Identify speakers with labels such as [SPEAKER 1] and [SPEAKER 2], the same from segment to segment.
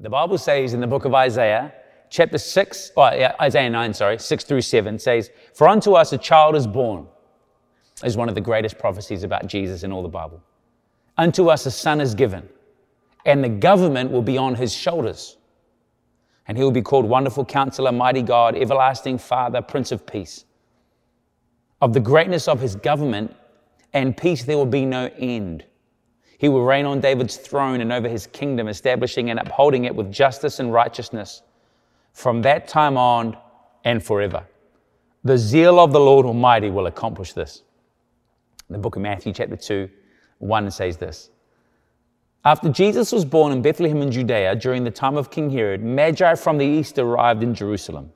[SPEAKER 1] The Bible says in the book of Isaiah, chapter 6, or oh, Isaiah 9, sorry, 6 through 7 says, For unto us a child is born, is one of the greatest prophecies about Jesus in all the Bible. Unto us a son is given, and the government will be on his shoulders. And he will be called Wonderful Counselor, Mighty God, Everlasting Father, Prince of Peace. Of the greatness of his government and peace, there will be no end. He will reign on David's throne and over his kingdom, establishing and upholding it with justice and righteousness from that time on and forever. The zeal of the Lord Almighty will accomplish this. The book of Matthew, chapter 2, 1 says this After Jesus was born in Bethlehem in Judea during the time of King Herod, Magi from the east arrived in Jerusalem,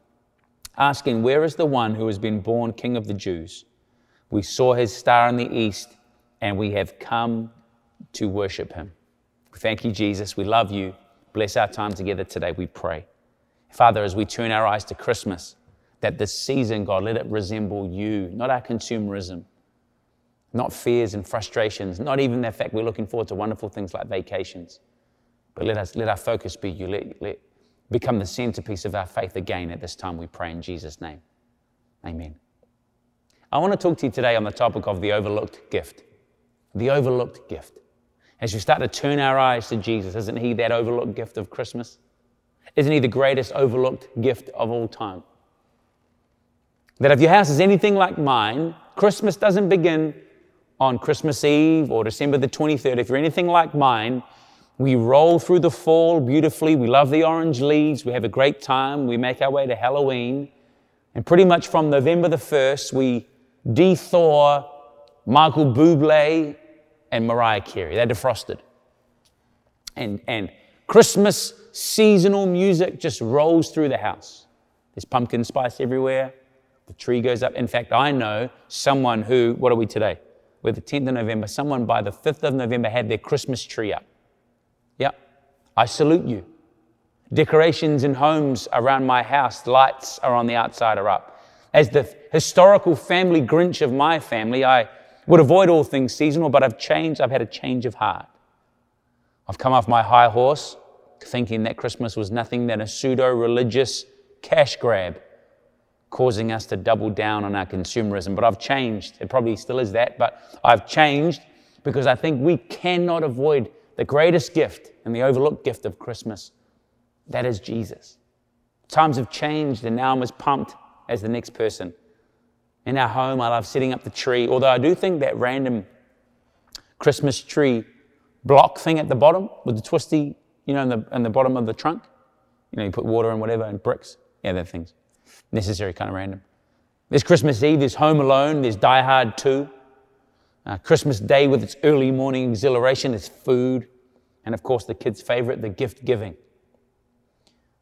[SPEAKER 1] asking, Where is the one who has been born King of the Jews? We saw his star in the east, and we have come to worship him. Thank you, Jesus. We love you. Bless our time together today, we pray. Father, as we turn our eyes to Christmas, that this season, God, let it resemble you, not our consumerism, not fears and frustrations, not even the fact we're looking forward to wonderful things like vacations. But let us let our focus be you. Let, let become the centerpiece of our faith again at this time, we pray in Jesus' name. Amen. I want to talk to you today on the topic of the overlooked gift. The overlooked gift. As we start to turn our eyes to Jesus, isn't He that overlooked gift of Christmas? Isn't He the greatest overlooked gift of all time? That if your house is anything like mine, Christmas doesn't begin on Christmas Eve or December the 23rd, if you're anything like mine, we roll through the fall beautifully. We love the orange leaves. We have a great time. We make our way to Halloween. And pretty much from November the 1st, we de-thaw Michael Bublé and Mariah Carey. They're defrosted. And, and Christmas seasonal music just rolls through the house. There's pumpkin spice everywhere. The tree goes up. In fact, I know someone who, what are we today? We're the 10th of November, someone by the 5th of November had their Christmas tree up. Yeah, I salute you. Decorations in homes around my house, lights are on the outside are up. As the historical family Grinch of my family, I would avoid all things seasonal, but I've changed. I've had a change of heart. I've come off my high horse thinking that Christmas was nothing than a pseudo religious cash grab causing us to double down on our consumerism. But I've changed. It probably still is that, but I've changed because I think we cannot avoid the greatest gift and the overlooked gift of Christmas. That is Jesus. Times have changed, and now I'm as pumped as the next person. In our home, I love setting up the tree, although I do think that random Christmas tree block thing at the bottom with the twisty, you know, in the, in the bottom of the trunk, you know, you put water and whatever and bricks. Yeah, they're things necessary, kind of random. There's Christmas Eve, there's Home Alone, there's Die Hard 2. Uh, Christmas Day with its early morning exhilaration, there's food, and of course, the kids' favorite, the gift giving.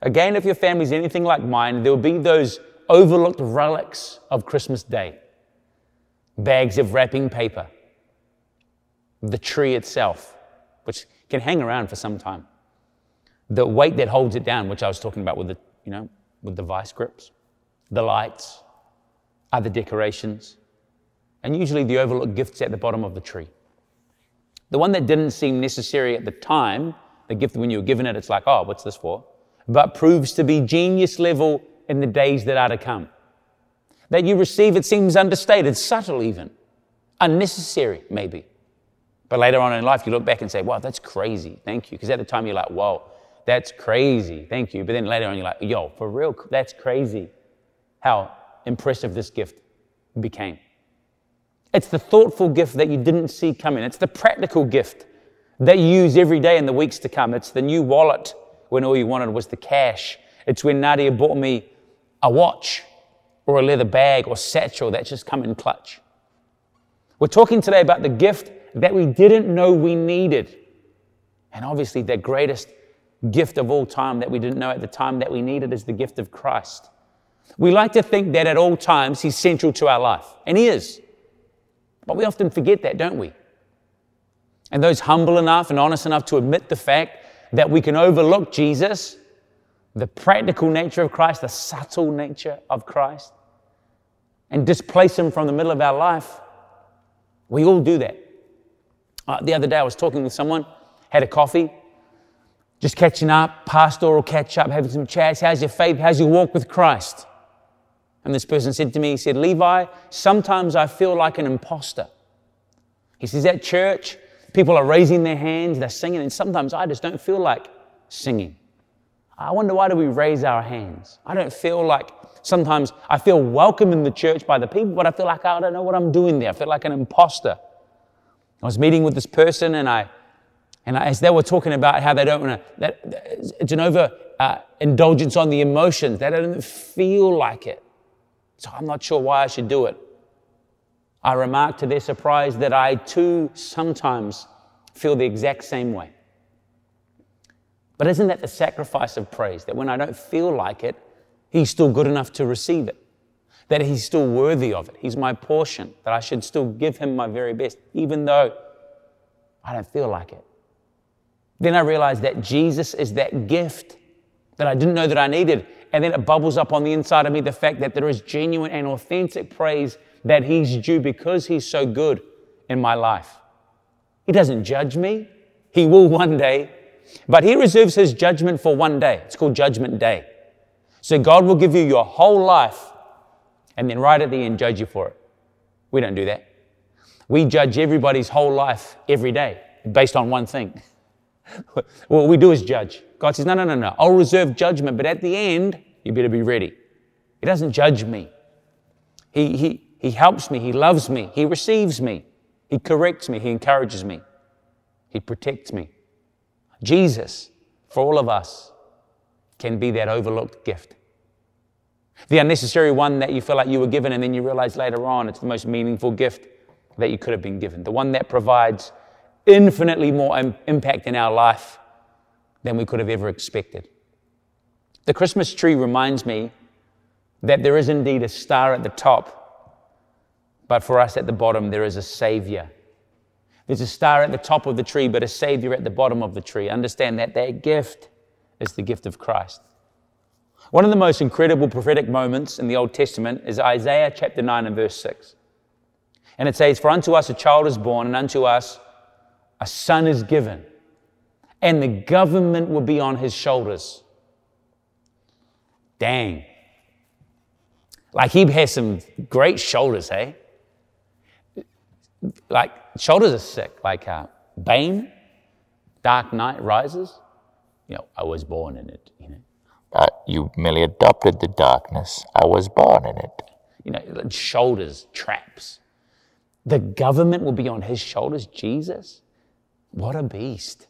[SPEAKER 1] Again, if your family's anything like mine, there will be those overlooked relics of Christmas Day bags of wrapping paper, the tree itself, which can hang around for some time, the weight that holds it down, which I was talking about with the, you know, with the vice grips the lights, other decorations, and usually the overlooked gifts at the bottom of the tree. The one that didn't seem necessary at the time, the gift when you were given it, it's like, oh, what's this for? But proves to be genius level in the days that are to come. That you receive, it seems understated, subtle even, unnecessary maybe. But later on in life, you look back and say, wow, that's crazy. Thank you. Because at the time, you're like, whoa, that's crazy. Thank you. But then later on, you're like, yo, for real, that's crazy how impressive this gift became. It's the thoughtful gift that you didn't see coming. It's the practical gift that you use every day in the weeks to come. It's the new wallet when all you wanted was the cash. It's when Nadia bought me a watch or a leather bag or satchel that just come in clutch. We're talking today about the gift that we didn't know we needed. And obviously, the greatest gift of all time that we didn't know at the time that we needed is the gift of Christ. We like to think that at all times He's central to our life, and He is. But we often forget that, don't we? And those humble enough and honest enough to admit the fact that we can overlook Jesus, the practical nature of Christ, the subtle nature of Christ, and displace Him from the middle of our life, we all do that. Uh, the other day I was talking with someone, had a coffee, just catching up, pastoral catch up, having some chats. How's your faith? How's your walk with Christ? And this person said to me, he said, Levi, sometimes I feel like an imposter. He says, at church, people are raising their hands, they're singing, and sometimes I just don't feel like singing. I wonder why do we raise our hands? I don't feel like sometimes I feel welcome in the church by the people, but I feel like I don't know what I'm doing there. I feel like an imposter. I was meeting with this person, and I, and as they were talking about how they don't want to, that it's an over uh, indulgence on the emotions. They don't feel like it. So I'm not sure why I should do it. I remarked to their surprise that I too sometimes feel the exact same way. But isn't that the sacrifice of praise? That when I don't feel like it, He's still good enough to receive it. That He's still worthy of it. He's my portion. That I should still give Him my very best, even though I don't feel like it. Then I realized that Jesus is that gift that I didn't know that I needed. And then it bubbles up on the inside of me the fact that there is genuine and authentic praise that He's due because He's so good in my life. He doesn't judge me. He will one day, but He reserves His judgment for one day. It's called Judgment Day. So God will give you your whole life and then right at the end judge you for it. We don't do that. We judge everybody's whole life every day based on one thing. what we do is judge. God says, No, no, no, no. I'll reserve judgment, but at the end, you better be ready. He doesn't judge me. He, he, he helps me. He loves me. He receives me. He corrects me. He encourages me. He protects me. Jesus, for all of us, can be that overlooked gift. The unnecessary one that you feel like you were given and then you realize later on it's the most meaningful gift that you could have been given. The one that provides infinitely more Im- impact in our life than we could have ever expected. The Christmas tree reminds me that there is indeed a star at the top, but for us at the bottom, there is a Savior. There's a star at the top of the tree, but a Savior at the bottom of the tree. Understand that that gift is the gift of Christ. One of the most incredible prophetic moments in the Old Testament is Isaiah chapter 9 and verse 6. And it says, For unto us a child is born, and unto us a son is given, and the government will be on his shoulders. Dang. Like he has some great shoulders, hey? Like shoulders are sick. Like uh, Bane, Dark Knight Rises. You know, I was born in it. You know.
[SPEAKER 2] Uh, you merely adopted the darkness. I was born in it.
[SPEAKER 1] You know, shoulders, traps. The government will be on his shoulders. Jesus, what a beast!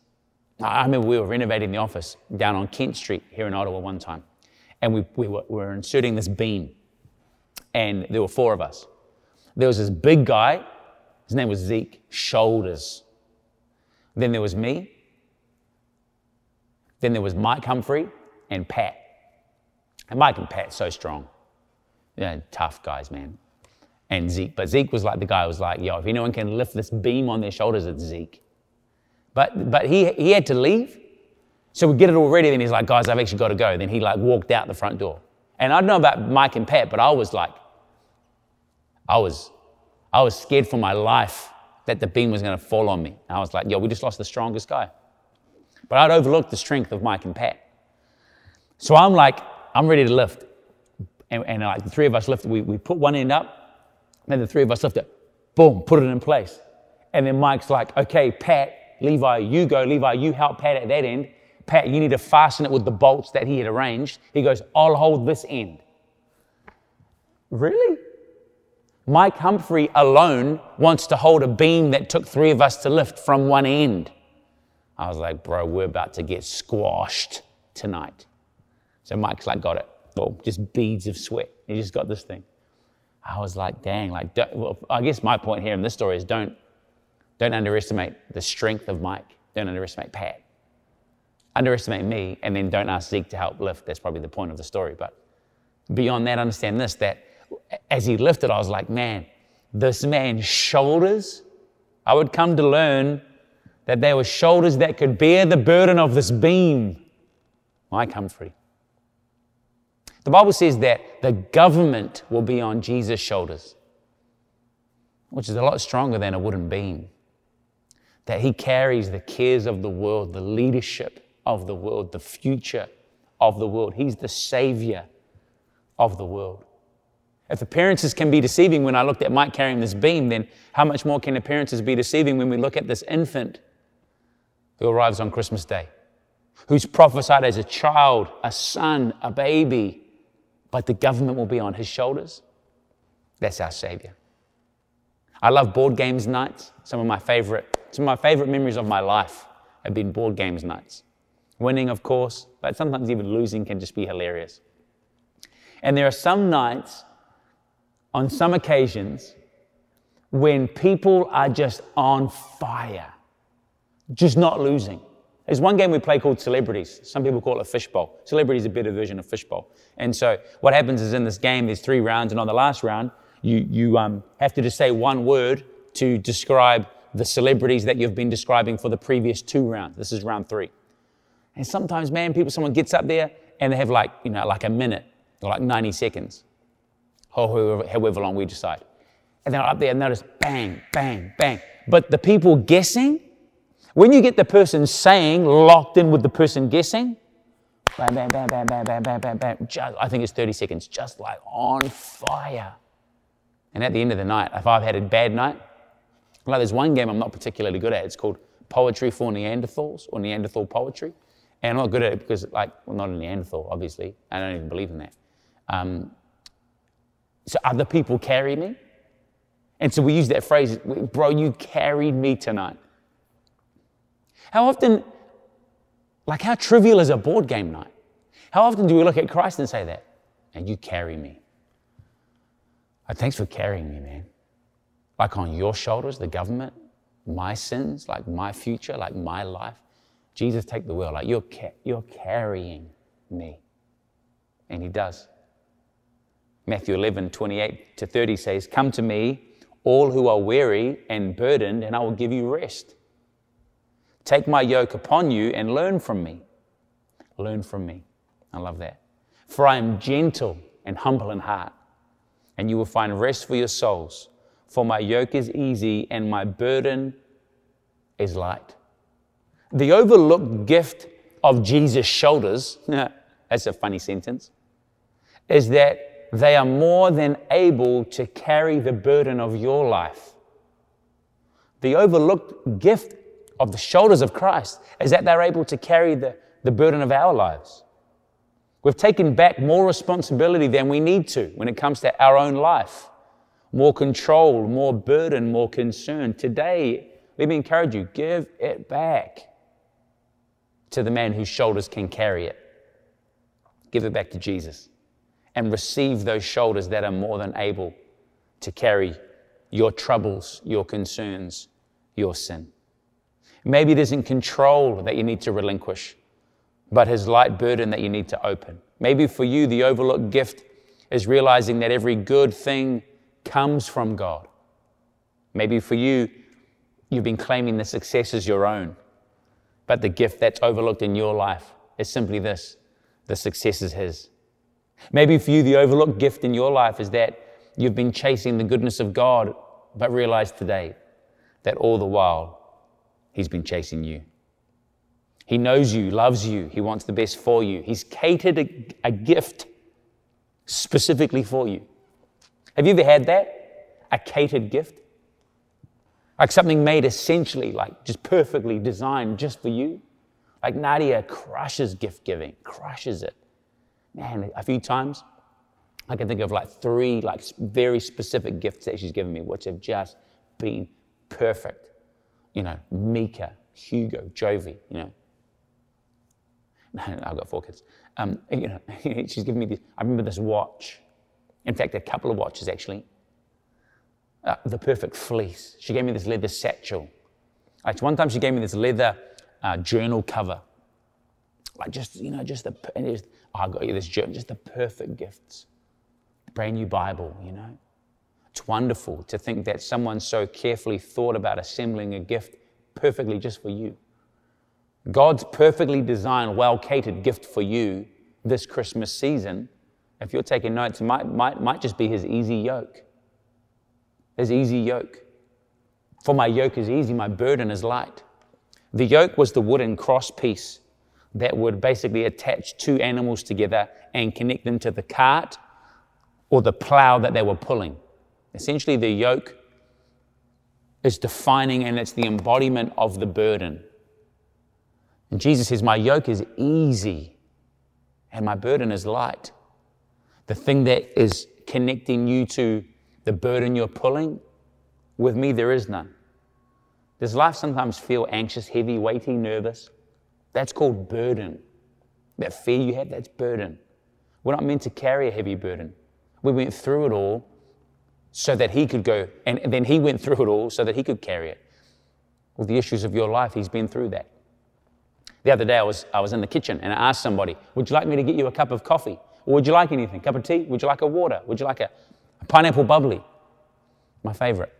[SPEAKER 1] I remember we were renovating the office down on Kent Street here in Ottawa one time, and we, we, were, we were inserting this beam, and there were four of us. There was this big guy, his name was Zeke, shoulders. Then there was me. Then there was Mike Humphrey and Pat. And Mike and Pat, so strong. You know, tough guys, man. And Zeke. But Zeke was like the guy who was like, yo, if anyone can lift this beam on their shoulders, it's Zeke. But, but he, he had to leave. So we get it all ready. Then he's like, guys, I've actually got to go. Then he like walked out the front door. And I don't know about Mike and Pat, but I was like, I was, I was scared for my life that the beam was going to fall on me. And I was like, yo, we just lost the strongest guy. But I'd overlooked the strength of Mike and Pat. So I'm like, I'm ready to lift. And, and like the three of us lifted, we, we put one end up, then the three of us lifted, boom, put it in place. And then Mike's like, okay, Pat, Levi, you go. Levi, you help Pat at that end. Pat, you need to fasten it with the bolts that he had arranged. He goes, I'll hold this end. Really? Mike Humphrey alone wants to hold a beam that took three of us to lift from one end. I was like, bro, we're about to get squashed tonight. So Mike's like, got it. Well, just beads of sweat. He just got this thing. I was like, dang, like, well, I guess my point here in this story is don't don't underestimate the strength of Mike. Don't underestimate Pat. Underestimate me, and then don't ask Zeke to help lift. That's probably the point of the story. But beyond that, understand this that as he lifted, I was like, man, this man's shoulders, I would come to learn that there were shoulders that could bear the burden of this beam. Mike Humphrey. The Bible says that the government will be on Jesus' shoulders, which is a lot stronger than a wooden beam that he carries the cares of the world, the leadership of the world, the future of the world. He's the Savior of the world. If appearances can be deceiving when I looked at Mike carrying this beam, then how much more can appearances be deceiving when we look at this infant who arrives on Christmas Day, who's prophesied as a child, a son, a baby, but the government will be on his shoulders? That's our Savior. I love board games nights. Some of my favorite, some of my favorite memories of my life have been board games nights. Winning, of course, but sometimes even losing can just be hilarious. And there are some nights, on some occasions, when people are just on fire, just not losing. There's one game we play called Celebrities. Some people call it a Fishbowl. Celebrities is a better version of Fishbowl. And so what happens is in this game, there's three rounds, and on the last round, you, you um, have to just say one word to describe the celebrities that you've been describing for the previous two rounds. This is round three. And sometimes, man, people, someone gets up there and they have like, you know, like a minute or like 90 seconds, however, however long we decide. And they're up there and they're just bang, bang, bang. But the people guessing, when you get the person saying locked in with the person guessing, bam, bam, bam, bam, bam, bam, bam, bam, bam, just, I think it's 30 seconds, just like on fire. And at the end of the night, if I've had a bad night, like there's one game I'm not particularly good at. It's called Poetry for Neanderthals or Neanderthal Poetry. And I'm not good at it because, like, well, not a Neanderthal, obviously. I don't even believe in that. Um, so other people carry me. And so we use that phrase, bro, you carried me tonight. How often, like, how trivial is a board game night? How often do we look at Christ and say that? And you carry me. Oh, thanks for carrying me, man. Like on your shoulders, the government, my sins, like my future, like my life. Jesus, take the wheel. Like you're, ca- you're carrying me. And he does. Matthew 11, 28 to 30 says, Come to me, all who are weary and burdened, and I will give you rest. Take my yoke upon you and learn from me. Learn from me. I love that. For I am gentle and humble in heart and you will find rest for your souls. For my yoke is easy and my burden is light. The overlooked gift of Jesus' shoulders, that's a funny sentence, is that they are more than able to carry the burden of your life. The overlooked gift of the shoulders of Christ is that they're able to carry the, the burden of our lives. We've taken back more responsibility than we need to when it comes to our own life. More control, more burden, more concern. Today, let me encourage you give it back to the man whose shoulders can carry it. Give it back to Jesus and receive those shoulders that are more than able to carry your troubles, your concerns, your sin. Maybe it isn't control that you need to relinquish but his light burden that you need to open. Maybe for you, the overlooked gift is realizing that every good thing comes from God. Maybe for you, you've been claiming the success as your own, but the gift that's overlooked in your life is simply this the success is His. Maybe for you, the overlooked gift in your life is that you've been chasing the goodness of God, but realize today that all the while He's been chasing you. He knows you, loves you, He wants the best for you. He's catered a, a gift specifically for you. Have you ever had that? A catered gift? Like something made essentially, like just perfectly designed just for you? Like Nadia crushes gift giving, crushes it. Man, a few times I can think of like three like very specific gifts that she's given me, which have just been perfect. You know, Mika, Hugo, Jovi, you know, I've got four kids. Um, you know, she's given me this. I remember this watch. In fact, a couple of watches actually. Uh, the perfect fleece. She gave me this leather satchel. Like one time, she gave me this leather uh, journal cover. Like just you know, just the and just, oh, I got you this journal, just the perfect gifts. Brand new Bible, you know. It's wonderful to think that someone so carefully thought about assembling a gift perfectly just for you. God's perfectly designed, well catered gift for you this Christmas season, if you're taking notes, might, might, might just be his easy yoke. His easy yoke. For my yoke is easy, my burden is light. The yoke was the wooden cross piece that would basically attach two animals together and connect them to the cart or the plow that they were pulling. Essentially, the yoke is defining and it's the embodiment of the burden. And Jesus says, My yoke is easy and my burden is light. The thing that is connecting you to the burden you're pulling, with me, there is none. Does life sometimes feel anxious, heavy, weighty, nervous? That's called burden. That fear you have, that's burden. We're not meant to carry a heavy burden. We went through it all so that He could go, and then He went through it all so that He could carry it. With the issues of your life, He's been through that. The other day, I was, I was in the kitchen and I asked somebody, Would you like me to get you a cup of coffee? Or would you like anything? Cup of tea? Would you like a water? Would you like a, a pineapple bubbly? My favorite.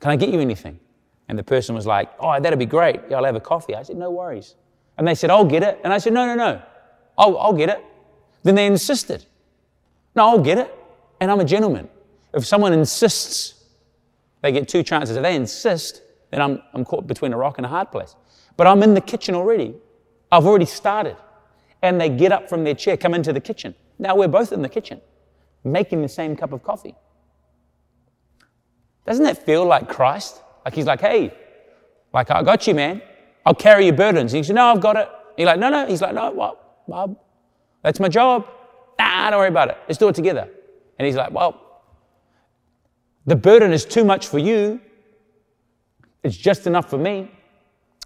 [SPEAKER 1] Can I get you anything? And the person was like, Oh, that'd be great. Yeah, I'll have a coffee. I said, No worries. And they said, I'll get it. And I said, No, no, no. I'll, I'll get it. Then they insisted. No, I'll get it. And I'm a gentleman. If someone insists, they get two chances. If they insist, then I'm, I'm caught between a rock and a hard place. But I'm in the kitchen already. I've already started. And they get up from their chair, come into the kitchen. Now we're both in the kitchen, making the same cup of coffee. Doesn't that feel like Christ? Like he's like, hey, like I got you, man. I'll carry your burdens. He said, no, I've got it. He's like, no, no. He's like, no, what, Bob? That's my job. Nah, don't worry about it. Let's do it together. And he's like, well, the burden is too much for you. It's just enough for me.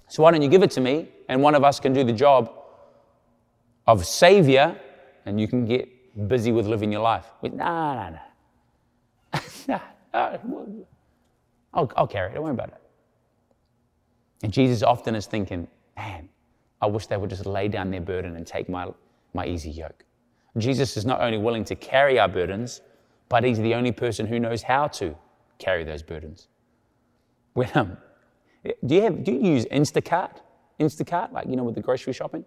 [SPEAKER 1] So why don't you give it to me? And one of us can do the job of savior, and you can get busy with living your life. With, nah, nah, nah. nah, I'll, I'll carry it. Don't worry about it. And Jesus often is thinking, man, I wish they would just lay down their burden and take my, my easy yoke. Jesus is not only willing to carry our burdens, but he's the only person who knows how to carry those burdens. When, um, do, you have, do you use Instacart? Instacart, like, you know, with the grocery shopping?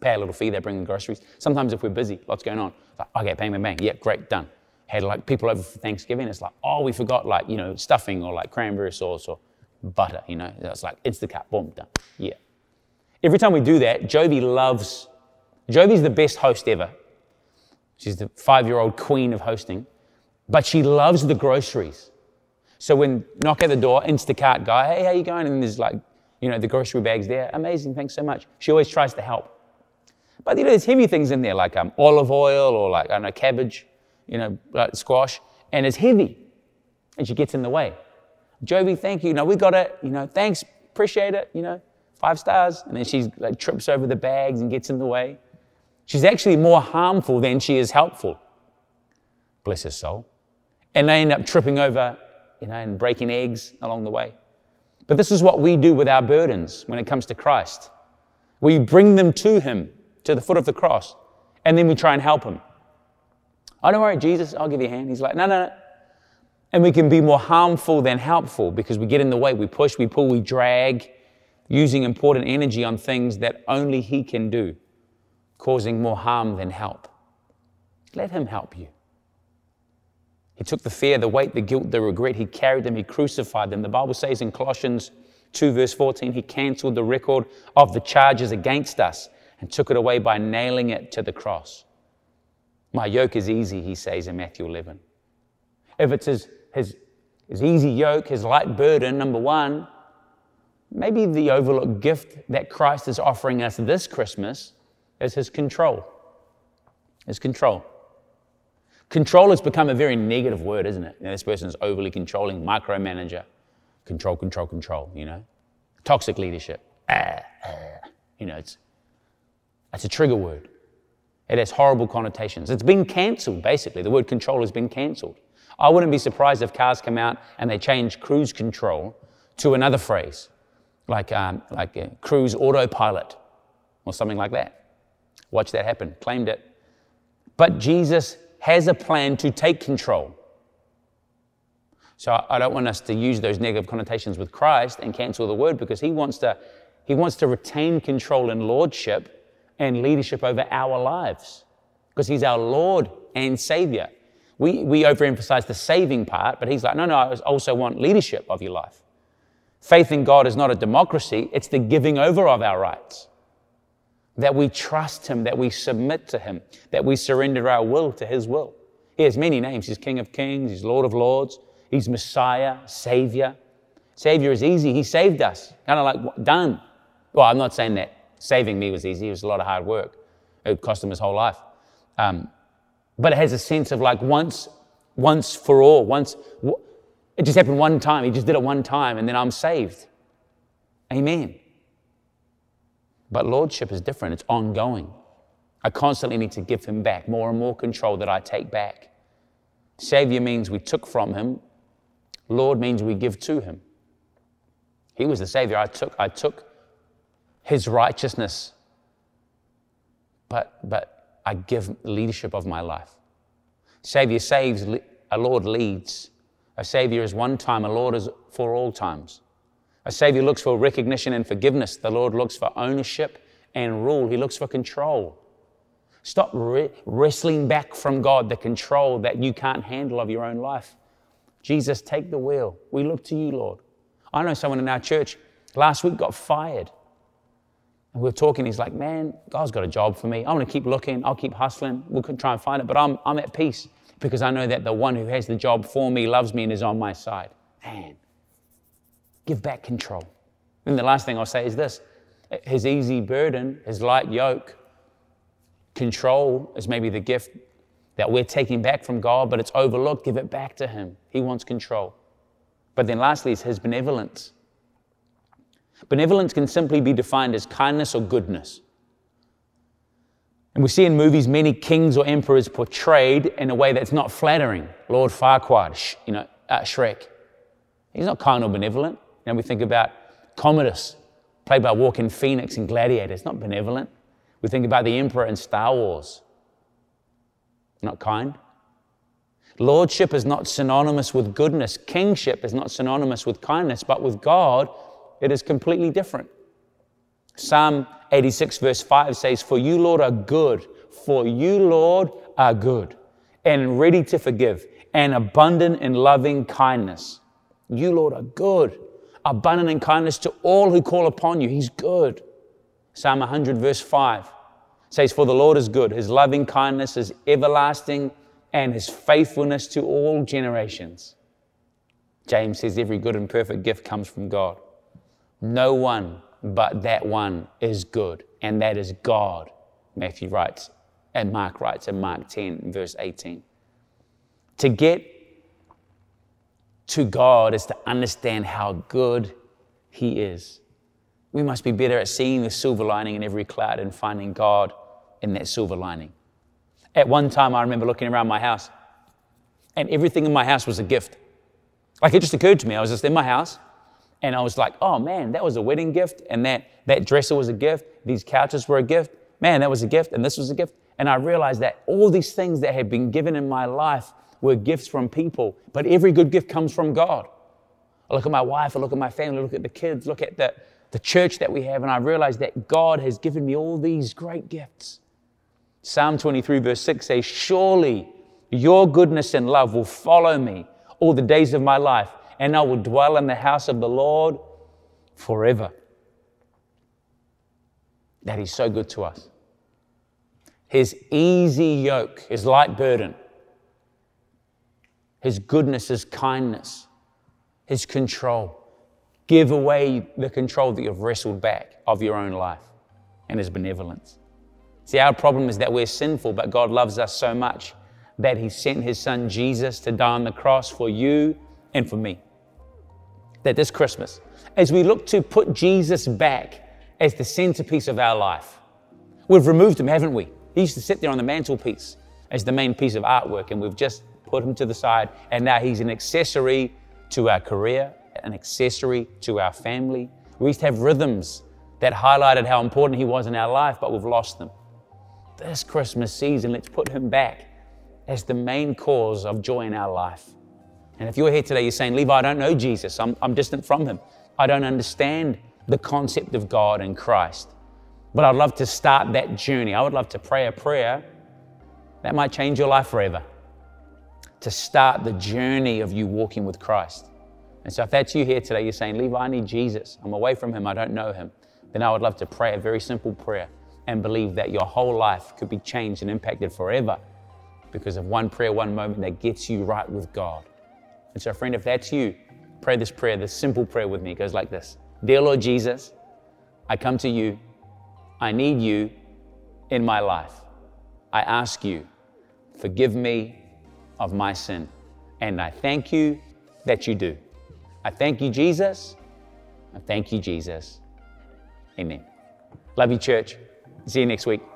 [SPEAKER 1] Pay a little fee, they bring the groceries. Sometimes if we're busy, lots going on, like, okay, bang, bang, bang, yeah, great, done. Had like people over for Thanksgiving, it's like, oh, we forgot like, you know, stuffing or like cranberry sauce or butter, you know. It's like, Instacart, boom, done. Yeah. Every time we do that, Jovi loves, Jovi's the best host ever. She's the five year old queen of hosting, but she loves the groceries. So when knock at the door, Instacart guy, hey, how you going? And there's like, you know, the grocery bags there. Amazing, thanks so much. She always tries to help. But you know, there's heavy things in there like um, olive oil or like, I don't know, cabbage, you know, like squash, and it's heavy. And she gets in the way. Jovi, thank you. You know, we got it. You know, thanks, appreciate it. You know, five stars. And then she like trips over the bags and gets in the way. She's actually more harmful than she is helpful. Bless her soul. And they end up tripping over you know, and breaking eggs along the way. But this is what we do with our burdens when it comes to Christ. We bring them to Him, to the foot of the cross, and then we try and help Him. Oh, don't worry, Jesus, I'll give you a hand. He's like, no, no, no. And we can be more harmful than helpful because we get in the way, we push, we pull, we drag, using important energy on things that only He can do, causing more harm than help. Let Him help you. He took the fear, the weight, the guilt, the regret. He carried them. He crucified them. The Bible says in Colossians 2, verse 14, He canceled the record of the charges against us and took it away by nailing it to the cross. My yoke is easy, he says in Matthew 11. If it's his, his, his easy yoke, his light burden, number one, maybe the overlooked gift that Christ is offering us this Christmas is his control. His control. Control has become a very negative word, isn't it? You know, this person is overly controlling, micromanager, control, control, control, you know? Toxic leadership. Ah, ah. You know, it's, it's a trigger word. It has horrible connotations. It's been cancelled, basically. The word control has been cancelled. I wouldn't be surprised if cars come out and they change cruise control to another phrase, like, um, like uh, cruise autopilot or something like that. Watch that happen. Claimed it. But Jesus has a plan to take control. So I don't want us to use those negative connotations with Christ and cancel the word because he wants to, he wants to retain control and lordship and leadership over our lives because he's our Lord and Savior. We, we overemphasize the saving part, but he's like, no, no, I also want leadership of your life. Faith in God is not a democracy, it's the giving over of our rights. that we trust Him, that we submit to Him, that we surrender our will to His will. He has many names. He's King of Kings, He's Lord of Lords, He's Messiah, Savior. Savior is easy. He saved us. Kind of like done. Well, I'm not saying that saving me was easy. It was a lot of hard work. It cost him his whole life. Um, but it has a sense of like once, once for all. Once it just happened one time. He just did it one time, and then I'm saved. Amen. But lordship is different. It's ongoing. I constantly need to give him back more and more control that I take back. Savior means we took from him. Lord means we give to him. He was the Savior. I took, I took his righteousness, but, but I give leadership of my life. Savior saves, a Lord leads. A Savior is one time, a Lord is for all times. A Savior looks for recognition and forgiveness. The Lord looks for ownership and rule. He looks for control. Stop re- wrestling back from God the control that you can't handle of your own life. Jesus, take the wheel. We look to you, Lord. I know someone in our church last week got fired. And we were talking, he's like, Man, God's got a job for me. I'm going to keep looking. I'll keep hustling. We'll try and find it. But I'm, I'm at peace because I know that the one who has the job for me loves me and is on my side. Man, give back control. And the last thing I'll say is this his easy burden, his light yoke, Control is maybe the gift that we're taking back from God, but it's overlooked. Give it back to Him. He wants control. But then lastly is His benevolence. Benevolence can simply be defined as kindness or goodness. And we see in movies many kings or emperors portrayed in a way that's not flattering. Lord Farquaad, you know, uh, Shrek. He's not kind or benevolent. You know, we think about Commodus, played by Joaquin Phoenix in Gladiator. It's not benevolent. We think about the emperor in Star Wars. Not kind. Lordship is not synonymous with goodness. Kingship is not synonymous with kindness, but with God, it is completely different. Psalm 86, verse 5 says, For you, Lord, are good. For you, Lord, are good and ready to forgive and abundant in loving kindness. You, Lord, are good, abundant in kindness to all who call upon you. He's good. Psalm 100, verse 5 says, For the Lord is good, his loving kindness is everlasting, and his faithfulness to all generations. James says, Every good and perfect gift comes from God. No one but that one is good, and that is God, Matthew writes, and Mark writes in Mark 10, verse 18. To get to God is to understand how good He is. We must be better at seeing the silver lining in every cloud and finding God in that silver lining. At one time, I remember looking around my house, and everything in my house was a gift. Like it just occurred to me, I was just in my house, and I was like, oh man, that was a wedding gift, and that, that dresser was a gift, these couches were a gift, man, that was a gift, and this was a gift. And I realized that all these things that had been given in my life were gifts from people, but every good gift comes from God. I look at my wife, I look at my family, I look at the kids, look at the, the church that we have, and I realize that God has given me all these great gifts. Psalm 23, verse 6 says, Surely your goodness and love will follow me all the days of my life, and I will dwell in the house of the Lord forever. That is so good to us. His easy yoke, His light burden, His goodness, His kindness, His control Give away the control that you've wrestled back of your own life and His benevolence. See, our problem is that we're sinful, but God loves us so much that He sent His Son Jesus to die on the cross for you and for me. That this Christmas, as we look to put Jesus back as the centerpiece of our life, we've removed Him, haven't we? He used to sit there on the mantelpiece as the main piece of artwork, and we've just put Him to the side, and now He's an accessory to our career, an accessory to our family. We used to have rhythms that highlighted how important He was in our life, but we've lost them. This Christmas season, let's put Him back as the main cause of joy in our life. And if you're here today, you're saying, Levi, I don't know Jesus, I'm, I'm distant from Him, I don't understand the concept of God and Christ. But I'd love to start that journey. I would love to pray a prayer that might change your life forever. To start the journey of you walking with Christ. And so if that's you here today, you're saying, Levi, I need Jesus. I'm away from him. I don't know him. Then I would love to pray a very simple prayer and believe that your whole life could be changed and impacted forever because of one prayer, one moment that gets you right with God. And so, friend, if that's you, pray this prayer, this simple prayer with me. It goes like this Dear Lord Jesus, I come to you. I need you in my life. I ask you, forgive me of my sin. And I thank you that you do. I thank you, Jesus. I thank you, Jesus. Amen. Love you, church. See you next week.